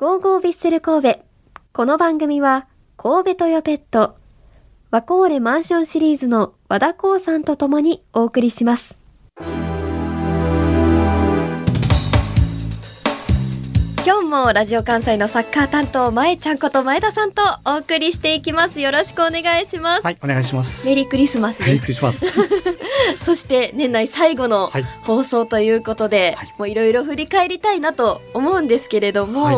ゴーゴービッセル神戸。この番組は、神戸トヨペット、ワコーレマンションシリーズの和田光さんと共にお送りします。もラジオ関西のサッカー担当、前ちゃんこと前田さんとお送りしていきます。よろしくお願いします。はい、お願いします。メリークリスマスメリーク。リスマス。そして年内最後のはい放送ということで、はいもういろいろ振り返りたいなと思うんですけれども、はい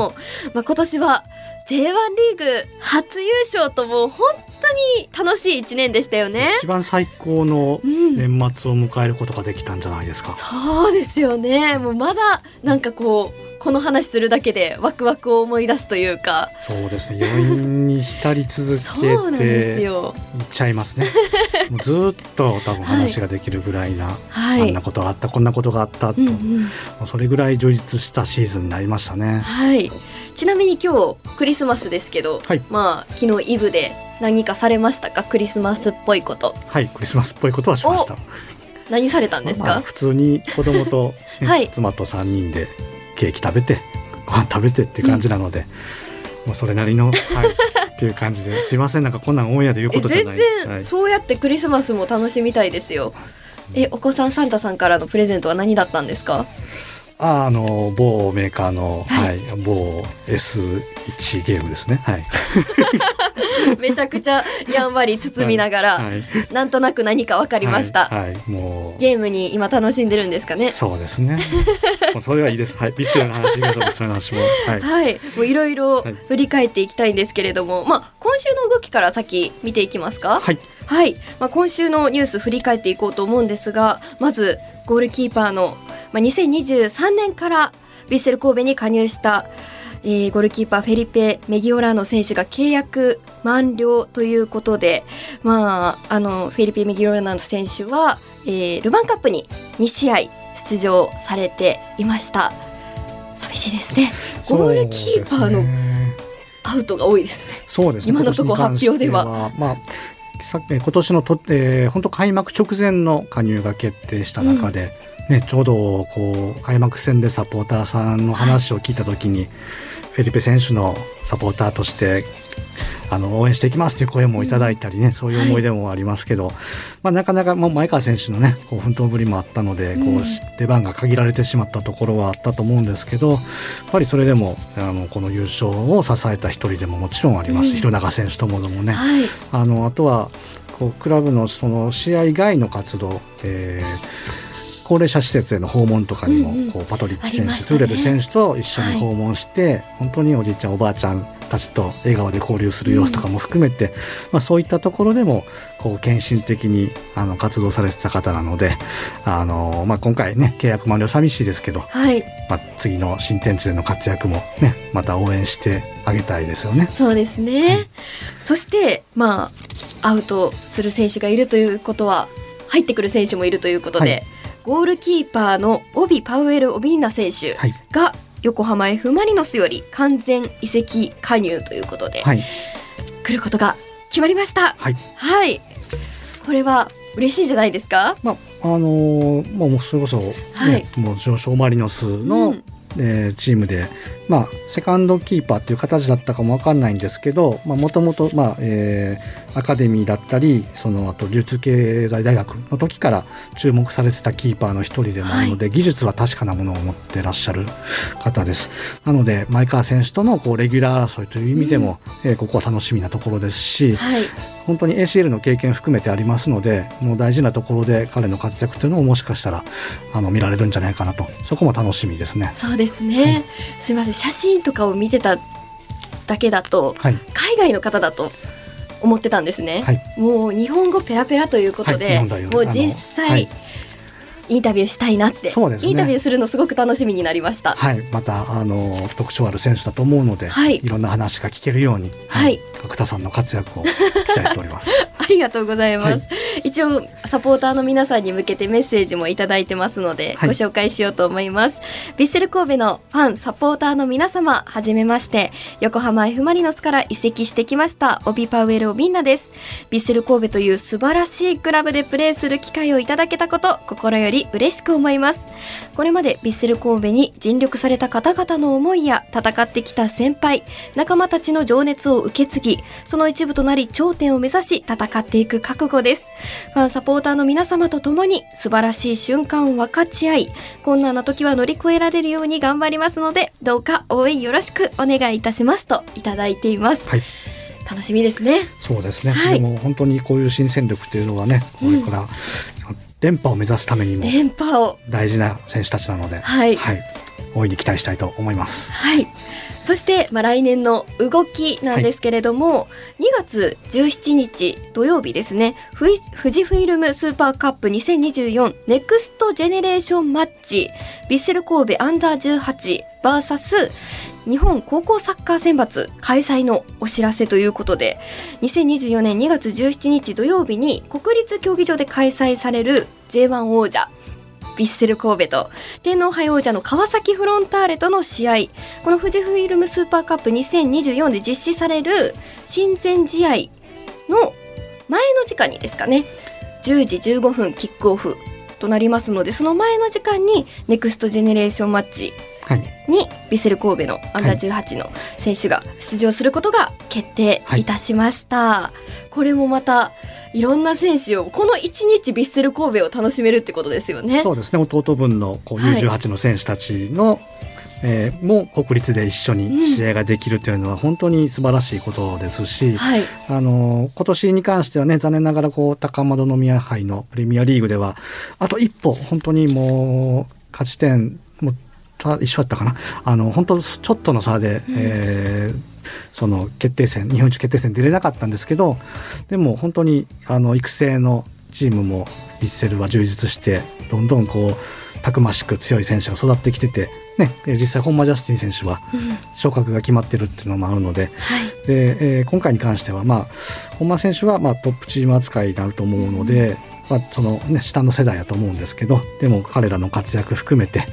まあ今年は J1 リーグ初優勝ともう本当に楽しい一年でしたよね。一番最高のうん年末を迎えることができたんじゃないですか。そうですよね。もうまだなんかこうこの話するだけでワクワクを思い出すというか、そうですね。余韻に浸り続けていっよ。ちゃいますね。もうずーっと多分話ができるぐらいな、はいあんな。ことがあった、こんなことがあったと、うんうんそれぐらい充実したシーズンになりましたね。はい。ちなみに今日クリスマスですけど、はいまあ昨日イブで何かされましたか？クリスマスっぽいことはい、クリスマスっぽいことはしました。何されたんですか、まあ普通に子供と、ね はい妻と3人でケーキ食べてご飯食べてって感じなので、もうそれなりの、はい、っていう感じですいませんなんかこんなんオンエアで言うことじゃない。然、はいそうやってクリスマスも楽しみたいですよえお子さんサンタさんからのプレゼントは何だったんですか？ああの某メーカーの、ははいい某 S1 ゲームですね。はい。めちゃくちゃやんわり包みながら、はい、なんとなく何か分かりました、はい、はいもうゲームに今楽しんでるんですかねそうですね。もうそれはいいです。はい。ビスケの話がそうです。その話も。はい。はい、もういろいろはい振り返っていきたいんですけれども、まあ今週の動きから先見ていきますか？はい。はい、まあ、今週のニュース振り返っていこうと思うんですがまずゴールキーパーの、まあ、2023年からヴィッセル神戸に加入した、えーゴールキーパーフェリペ・メギオラーノ選手が契約満了ということで、まあ、あのフェリペ・メギオラーノ選手は、えールヴァンカップに2試合出場されていました。寂しいですね。ゴールキーパーのアウトが多いですね。そうですね。今のところ発表では。まあ、さっき今年のと、えー、本当開幕直前の加入が決定した中で、ね、ちょうどこう開幕戦でサポーターさんの話を聞いた時に、フェリペ選手のサポーターとしてあの応援していきますという声もいただいたりね、そういう思い出もありますけど、まあ、なかなかもう前川選手のねこう奮闘ぶりもあったので、うん。こう出番が限られてしまったところはあったと思うんですけどやっぱりそれでもあのこの優勝を支えた一人でももちろんあります、うん。広中選手ともどもね。はい。あのあとはこうクラブのその試合外の活動、えー高齢者施設への訪問とかにも、こうパトリック選手、トゥーレル選手と一緒に訪問して、本当におじいちゃんおばあちゃんたちと笑顔で交流する様子とかも含めて、まあ、そういったところでもこう献身的にあの活動されてた方なのであの、まあ、今回ね契約満了寂しいですけど、はい。まあ、次の新天地での活躍もねまた応援してあげたいですよね。そうですね。そして、まあ、アウトする選手がいるということは、入ってくる選手もいるということで、はいゴールキーパーのオビ・パウエル・オビンナ選手はいが横浜 F・ マリノスより完全移籍加入ということで、はい、来ることが決まりました。はいはい。これは嬉しいじゃないですか？まああのーまあ、もうそれこそ、ねはいもう上昇マリノスの、うんえーチームで、まあ、セカンドキーパーっていう形だったかもわかんないんですけどもともとアカデミーだったりそのあと流通経済大学の時から注目されてたキーパーの一人でもあるので、技術は確かなものを持ってらっしゃる方です。なので前川選手とのこうレギュラー争いという意味でも、えーここは楽しみなところですし、はい。本当に ACL の経験含めてありますのでもう大事なところで彼の活躍というのももしかしたらあの見られるんじゃないかなとそこも楽しみですね。そうですね。すみません。写真とかを見てただけだと、はい、海外の方だと思ってたんですね、はい。もう日本語ペラペラということで、はいもう実際、インタビューしたいなって、そうですね。インタビューするのすごく楽しみになりました。はい、またあの特徴ある選手だと思うので、はい。いろんな話が聞けるように、はい。角田さんの活躍を期待しております。ありがとうございます、一応サポーターの皆さんに向けてメッセージもいただいてますので、はい。ご紹介しようと思います。ヴィッセル神戸のファンサポーターの皆様はじめまして横浜 F・ マリノスから移籍してきましたオビパウエル・オビンナです。ヴィッセル神戸という素晴らしいクラブでプレーする機会をいただけたこと心よりし嬉しく思います。これまでヴィッセル神戸に尽力された方々の思いや戦ってきた先輩仲間たちの情熱を受け継ぎその一部となり頂点を目指し戦っていく覚悟です。ファンサポーターの皆様と共に素晴らしい瞬間を分かち合い困難な時は乗り越えられるように頑張りますのでどうか応援よろしくお願いいたしますといただいています、はい。楽しみですね。そうですね、はい。でも本当にこういう新戦力っていうのはねこれから連覇を目指すためにも連覇を。大事な選手たちなので、はい。大いに期待したいと思います。はい。そして、まあ、来年の動きなんですけれども、2月17日土曜日ですね、富士フイルムスーパーカップ2024ネクストジェネレーションマッチ、ヴィッセル神戸アンダー18 VS 日本高校サッカー選抜開催のお知らせということで、2024年2月17日土曜日に国立競技場で開催される J1 王者、ヴィッセル神戸と天皇杯王者の川崎フロンターレとの試合。この富士フイルムスーパーカップ2024で実施される親善試合の前の時間にですかね10時15分キックオフとなりますのでその前の時間にネクストジェネレーションマッチ、にヴィッセル神戸のアンダー18の選手が出場することが決定い。たしました、これもまたいろんな選手をこの1日ヴィッセル神戸を楽しめるってことですよね。そうですね。弟分のこうはい。U18 の選手たちの、えーも国立で一緒に試合ができるというのは本当に素晴らしいことですし、はい。あの今年に関してはね残念ながらこう高円宮杯のプレミアリーグではあと一歩本当にもう勝ち点た一緒だったかな。あの本当ちょっとの差で、えーその決定戦日本一決定戦出れなかったんですけどでも本当にあの育成のチームもヴィッセルは充実してどんどんこうたくましく強い選手が育ってきてて、ね、え実際本間ジャスティン選手はうん。昇格が決まってるっていうのもあるのではい。で、えー今回に関しては、まあ、本間選手は、まあ、トップチーム扱いになると思うので、まあそのね、下の世代だと思うんですけどでも彼らの活躍含めて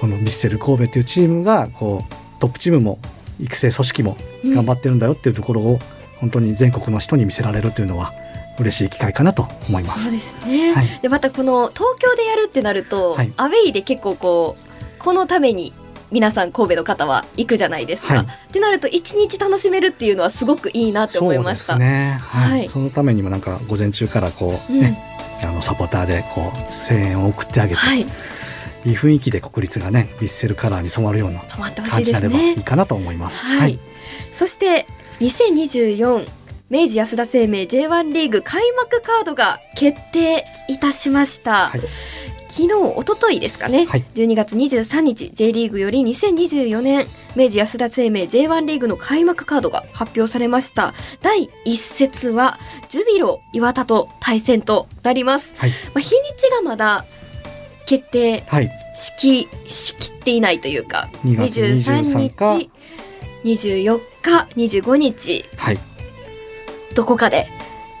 このヴィッセル神戸というチームがこうトップチームも育成組織も頑張ってるんだよっていうところを、本当に全国の人に見せられるというのは嬉しい機会かなと思います。そうですね、はい。でまたこの東京でやるってなると、はい。アウェイで結構こうこのために皆さん神戸の方は行くじゃないですか。はい。ってなると一日楽しめるっていうのはすごくいいなって思いました。そうですね、はい。はい。そのためにもなんか午前中からこう、うん。ねあのサポーターでこう声援を送ってあげて、はい、いい雰囲気で国立がねヴィッセルカラーに染まるような感じになればいい。かなと思います。はい、そして2024明治安田生命 J1 リーグ開幕カードが決定いたしました。はい。昨日一昨日ですかね、はい。12月23日 J リーグより2024年明治安田生命 J1 リーグの開幕カードが発表されました。第一節はジュビロ岩田と対戦となります、はい。まあ、日にちがまだ決定はい、しきしきっていないというか2月23か日24日25日はい、どこかで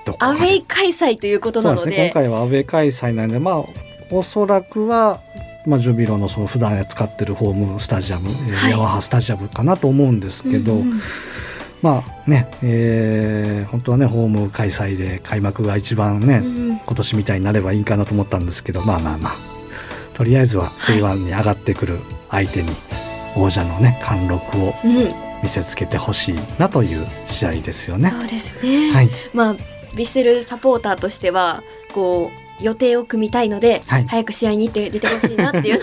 どこかで。アウェイ開催ということなので。ね。今回はアウェイ開催なんで、まあおそらくは。まあ、ジュビロのその普段使ってるホームスタジアム、えーはい。ヤマハスタジアムかなと思うんですけど、うんうん。まあね、えー本当はねホーム開催で開幕が一番ね、うん今年みたいになればいいかなと思ったんですけどまあまあまあとりあえずは J1 に上がってくる相手に王者のね貫禄をうん、見せつけてほしいなという試合ですよね。そうですね、はい、まあヴィッセルサポーターとしてはこう予定を組みたいので、はい。早く試合に行って出てほしいなっていう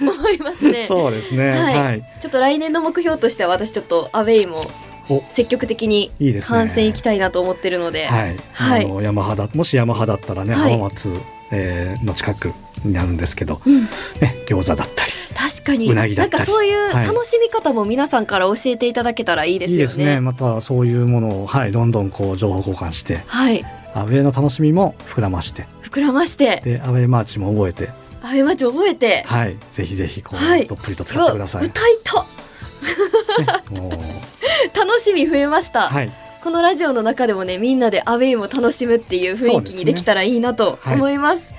のは思いますね。そうですね。はい。はい、ちょっと来年の目標としては私ちょっとアウェイもお。積極的に。観戦行きたいなと思ってるので、はい、はい。あの山肌もし山肌だったらね、はい。浜松、えーの近くになるんですけど、うん、ね餃子だったり確かに。うなぎだったりんかそういうはい。楽しみ方も皆さんから教えていただけたらいいですよね。いいですね。またそういうものをはいどんどんこう情報交換してはい。アウェーの楽しみも膨らまして膨らまして。でアウェーマーチも覚えてアウェイマッチ覚えて、はい。ぜひぜひこう、はい。どっぷりと使ってください。歌いたね 楽しみ増えました、はいこのラジオの中でもねみんなでアウェイも楽しむっていう雰囲気にできたらいいなと思います。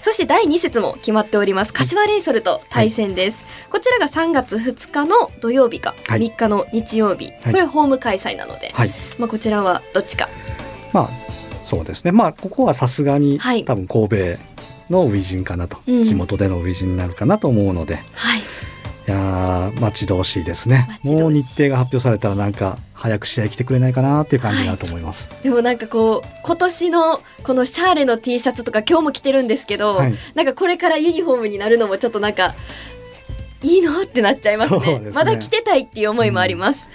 そして第2節も決まっております。柏レイソルと対戦です、こちらが3月2日の土曜日かはい。3日の日曜日、これはホーム開催なので、はい。まあ、こちらはどっちか。まあそうですね。まあここはさすがに、はい。多分神戸の初陣かなと、うん。地元での初陣になるかなと思うので。はいいやー待ち遠しいですね。もう日程が発表されたらなんか早く試合来てくれないかなっていう感じになると思います、でもなんかこう今年のこのシャーレの T シャツとか今日も着てるんですけど、はい。なんかこれからユニフォームになるのもちょっとなんかいいのってなっちゃいますね。ね。まだ着てたいっていう思いもあります、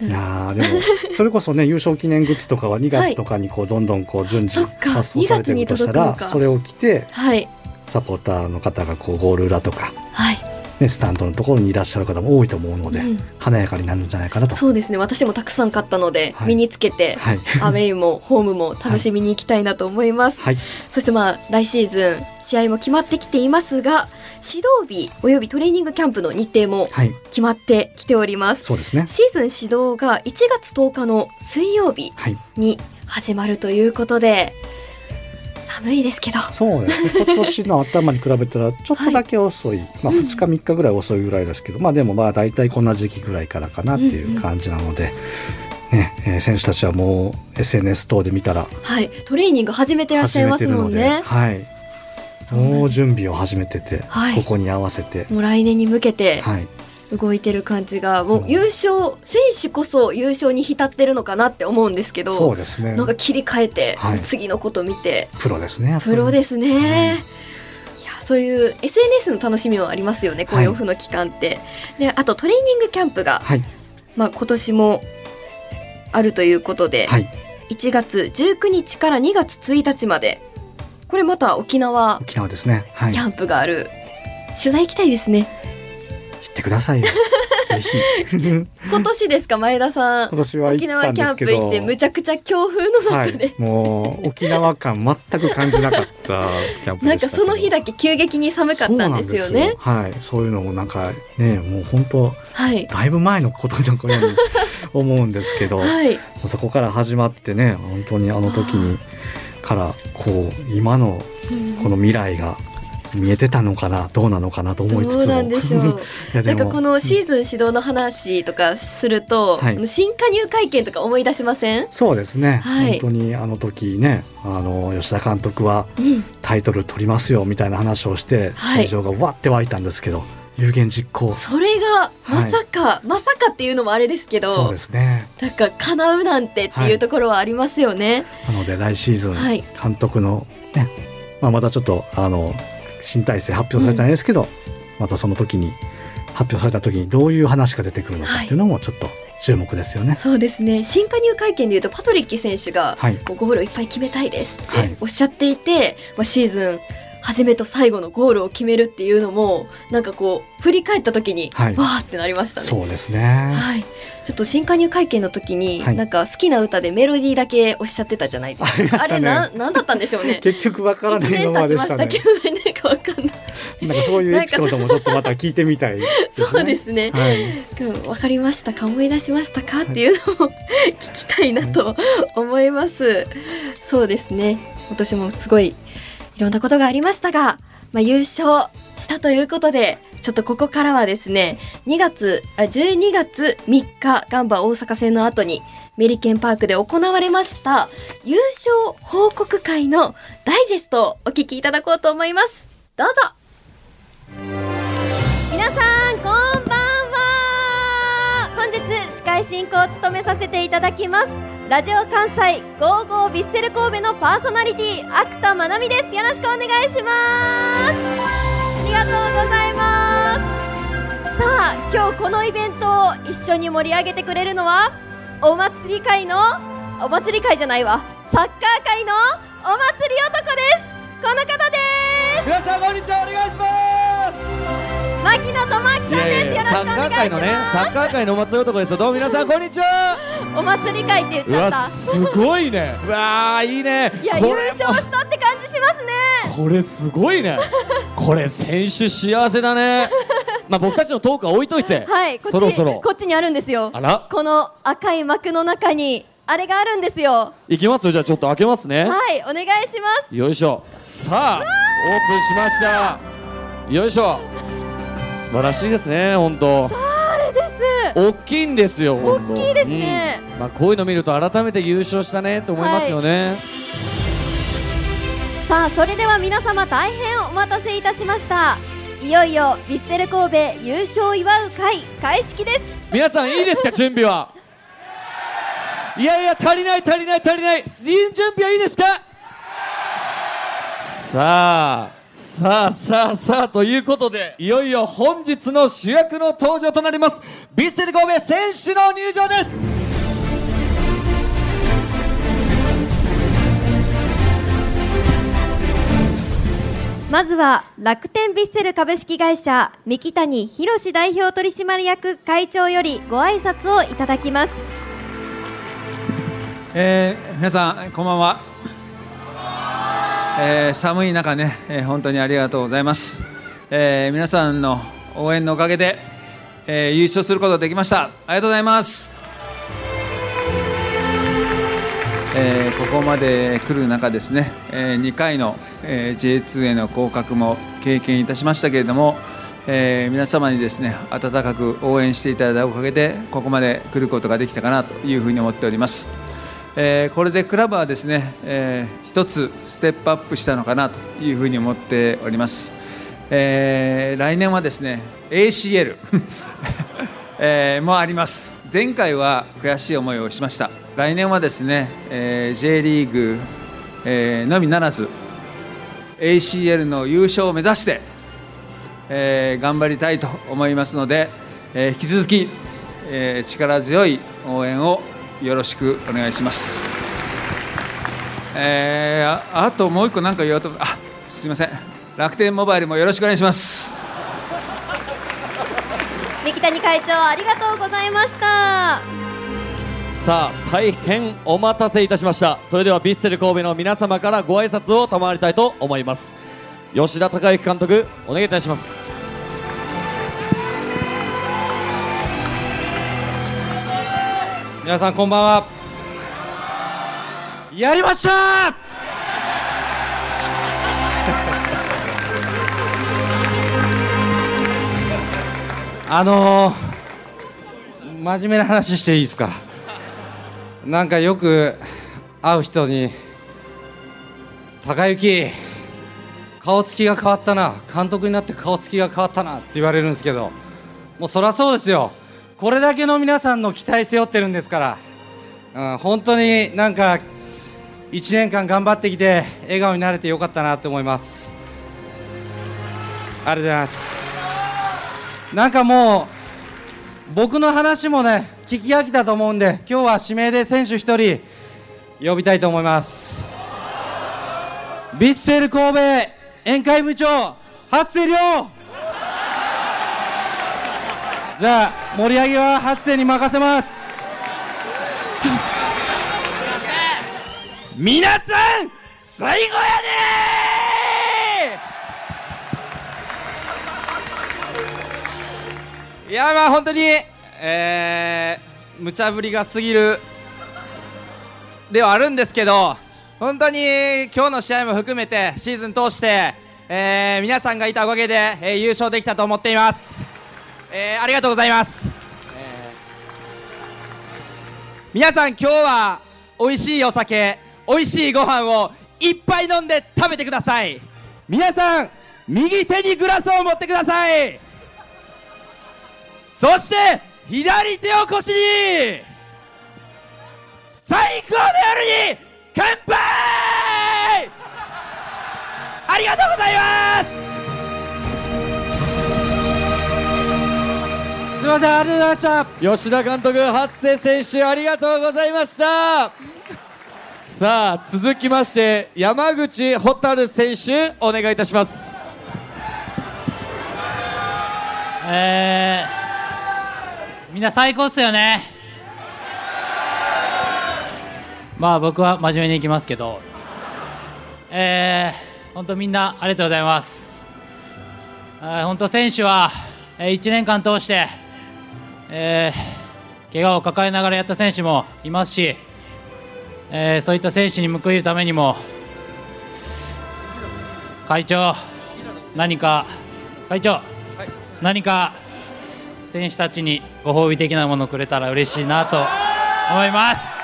いやーでもそれこそね優勝記念グッズとかは2月とかにこうどんどんこう順次発送されてるとした2月に届くのか。らそれを着てはい。サポーターの方がこうゴール裏とか、はい、ね、スタンドのところにいらっしゃる方も多いと思うので、うん。華やかになるんじゃないかなと。そうですね。私もたくさん買ったので、はい。身につけてはい、アウェイもホームも楽しみに行きたいなと思います、はい、そしてまあ来シーズン試合も決まってきていますが指導日およびトレーニングキャンプの日程もはい、決まってきております。そうですね。シーズン始動が1月10日の水曜日はい、に始まるということで寒いですけど。そうですね。今年の頭に比べたらちょっとだけ遅い、まあうん2日3日ぐらい遅いぐらいですけど、まあでもまあ大体こんな時期ぐらいからかなっていう感じなので、ね、えー選手たちはもう SNS 等で見たらはい。トレーニング始めてらっしゃいますもんね。はい、もう準備を始めてて、はい。ここに合わせて、もう来年に向けて。はい、動いてる感じがもう優勝選手こそ優勝に浸ってるのかなって思うんですけそうどですね。なんか切り替えて、はい。次のこと見て。プロですねプロですね、そういう SNS の楽しみもありますよねこういうオフの期間って、であとトレーニングキャンプが、はい。まあ、今年もあるということで、はい。1月19日から2月1日までこれまた沖縄沖縄ですね。はい。行キャンプがある、取材行きたいですねってくださいよ。ぜひ。今年ですか前田さん。今年は行沖縄キャンプ行ってむちゃくちゃ強風のは中で、い、もう沖縄感全く感じなかったキャンプでしたけど。なんかその日だけ急激に寒かったんですよね。はい。そういうのもなんかねもう本当はい。だいぶ前のことのように思うんですけど、はい。そこから始まってね本当にあの時にからこう今のこの未来が見えてたのかなどうなのかなと思いつつも。なんでしょう。なんかこのシーズン指導の話とかすると、はい。新加入会見とか思い出しません、そうですね、はい。本当にあの時ねあの吉田監督はうん、タイトル取りますよみたいな話をして、はい。会場がわって湧いたんですけど有言実行。それがまさか、まさかっていうのもあれですけそうどですね。なんか叶うなんてっていうところはありますよね。なので来シーズンはい。監督のね、まあ、まだちょっとあの新体制発表されてないですけど、またその時に発表された時にどういう話が出てくるのかっていうのもちょっと注目ですよね。そうですね。新加入会見でいうとパトリッキ選手がゴールをいっぱい決めたいですっはい。ておっしゃっていて、まあ、シーズン初めと最後のゴールを決めるっていうのもなんかこう振り返った時に、はいわーってなりましたね。そうですね。はい、ちょっと新加入会見の時に、はいなんか好きな歌でメロディーだけおっしゃってたじゃないですか。あねれななんだったんでしょうね。結局わから一ないまままでしね。したたけど何かわかんない。なんかそういうエピソードもちょっとまた聞いてみたいですね。そうですね。はい。うんわかりましたか思い出しましたかっていうのも聞きたいなと思います。そうですね。今年もすごいいろんなことがありましたが、まあ、優勝したということでちょっとここからはですね2月あ12月3日ガンバ大阪戦の後にメリケンパークで行われました優勝報告会のダイジェストをお聞きいただこうと思います。どうぞ。皆さんこんばんは。本日司会進行を務めさせていただきます。ラジオ関西ゴーゴービッセル神戸のパーソナリティ芥田まなみです。よろしくお願いします。ありがとうございます。さあ今日このイベントを一緒に盛り上げてくれるのはお祭り会のお祭り会じゃないわ。サッカー界のお祭り男です。この方です皆さんこんにちはお願いします。牧野智明さんです。よろしくサッカお願いしー界のねサまッカー界のお祭り男ですよ。どうも皆さんこんにちは。すお祭り会って言っうちゃった。わすごいね。うわーいいね。いや優勝したって感じしますね。これすごいね。これ選手幸せだね。まあ僕たちのトークは置いといて。はいこっちそろそろ。こっちにあるんですよ。あら？この赤い幕の中にあれがあるんですよ。いきます？よじゃあちょっと開けますね。はいお願いします。よいしょ。さあオープンしました。よいしょ素晴らしいですね本当。あれです。大きいんですよ大きいですね。うん。まあこういうの見ると改めて優勝したねと思いますよね、さあそれでは皆様大変お待たせいたしました。いよいよヴィッセル神戸優勝を祝う会開式です。皆さんいいですか準備は？いやいや足りない足りない足りない準備はいいですか？さあさあさあさあということでいよいよ本日の主役の登場となりますヴィッセル神戸選手の入場です。まずは楽天ヴィッセル株式会社三木谷博代表取締役会長よりご挨拶をいただきます。えー、皆さんこんばんは、えー、寒い中ね、えー、本当にありがとうございます、えー、皆さんの応援のおかげで、えー、優勝することができました。ありがとうございます。えー、ここまで来る中ですね、えー、2回の、えー、J2 への降格も経験いたしましたけれども、えー、皆様にですね温かく応援していただいたおかげでここまで来ることができたかなというふうに思っております、えー、これでクラブはですね、えー、一つステップアップしたのかなというふうに思っております、えー、来年はですね ACL えー、もあります。前回は悔しい思いをしました。来年はですね、えー、J リーグ、えー、のみならず ACL の優勝を目指して、えー、頑張りたいと思いますので、えー、引き続き、えー、力強い応援をよろしくお願いします。えー、ああともう一個何か言おうとあすみません。楽天モバイルもよろしくお願いします。三木谷会長ありがとうございました。さあ大変お待たせいたしました。それではヴィッセル神戸の皆様からご挨拶を賜りたいと思います。吉田孝之監督お願いいたします皆さんこんばんは。やりました！あのー、真面目な話していいですか？なんかよく会う人に「高之顔つきが変わったな。監督になって顔つきが変わったな」って言われるんですけどもうそりゃそうですよ。これだけの皆さんの期待背負ってるんですから、うん、本当になんか1年間頑張ってきて笑顔になれてよかったなと思います。ありがとうございます。なんかもう僕の話もね聞き飽きたと思うんで今日は指名で選手1人呼びたいと思います。ヴィッセル神戸宴会部長初瀬亮じゃあ盛り上げは初瀬に任せます。皆さん最後やで！いやまあ本当にえー、無茶ぶりが過ぎるではあるんですけど本当に今日の試合も含めてシーズン通して、えー、皆さんがいたおかげで、えー、優勝できたと思っています、えー、ありがとうございます、えー、皆さん今日は美味しいお酒美味しいご飯をいっぱい飲んで食べてください。皆さん右手にグラスを持ってください。そして左手を腰に最高の夜に乾杯。ありがとうございます。みませんありがとうございました。吉田監督初瀬選手ありがとうございました。さあ続きまして山口蛍選手お願いいたします。えーみんな最高っすよね。まあ僕は真面目にいきますけど。えー、本当みんなありがとうございます、えー、本当選手は、えー、1年間通して、えー、怪我を抱えながらやった選手もいますし、えー、そういった選手に報いるためにも会長何か会長、はい、何か選手たちにご褒美的なものをくれたら嬉しいなと思います。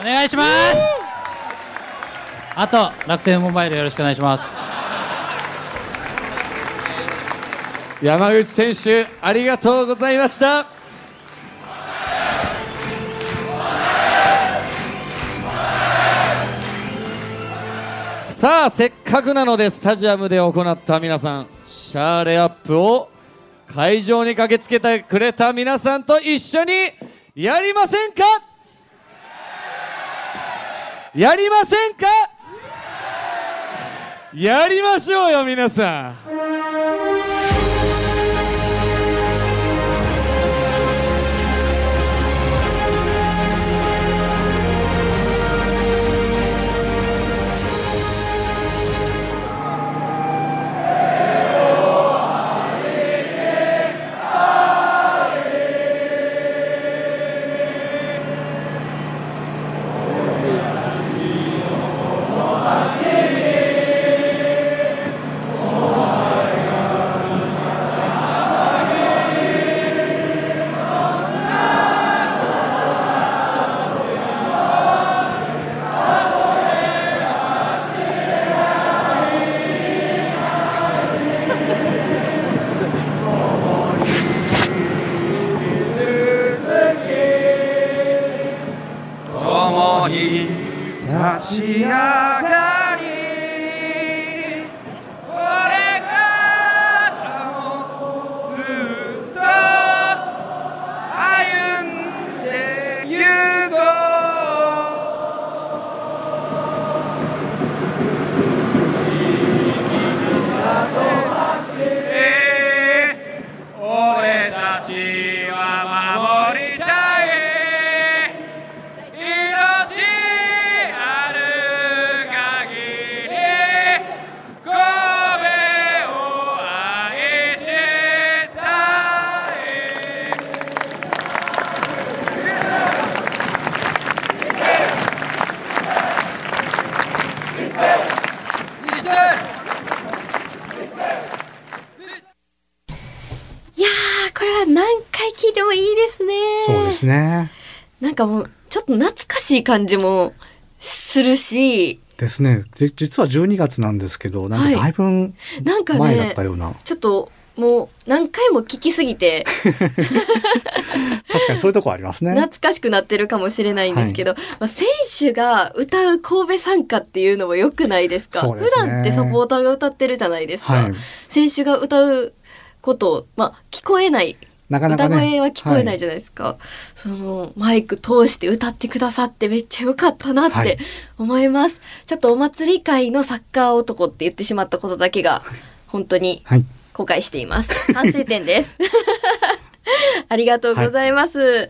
お願いします。あと楽天モバイルよろしくお願いします。山口選手ありがとうございました。さあせっかくなのでスタジアムで行った皆さんシャーレアップを会場に駆けつけてくれた皆さんと一緒にやりませんか？やりませんか？やりましょうよ皆さん。かもうちょっと懐かしい感じもするしですね。じ実は12月なんですけど、なんかだいぶ前だっねたような。ちょっともう何回も聞きすぎて確かにそういうとこありますね。懐かしくなってるかもしれないんですけど、まあ、選手が歌う神戸参加っていうのも良くないですか？ね普段ってサポーターが歌ってるじゃないですか、はい。選手が歌うことを、まあ、聞こえないなかなかね。歌声は聞こえないじじゃないですか、そのマイク通して歌ってくださってめっちゃ良かったなってはい。思います、ちょっとお祭り会のサッカー男って言ってしまったことだけが本当にはい。後悔しています。反省点です。ありがとうございます、